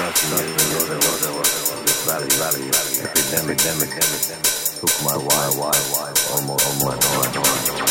epidemic, epidemic, took my wife, almost, almost, almost.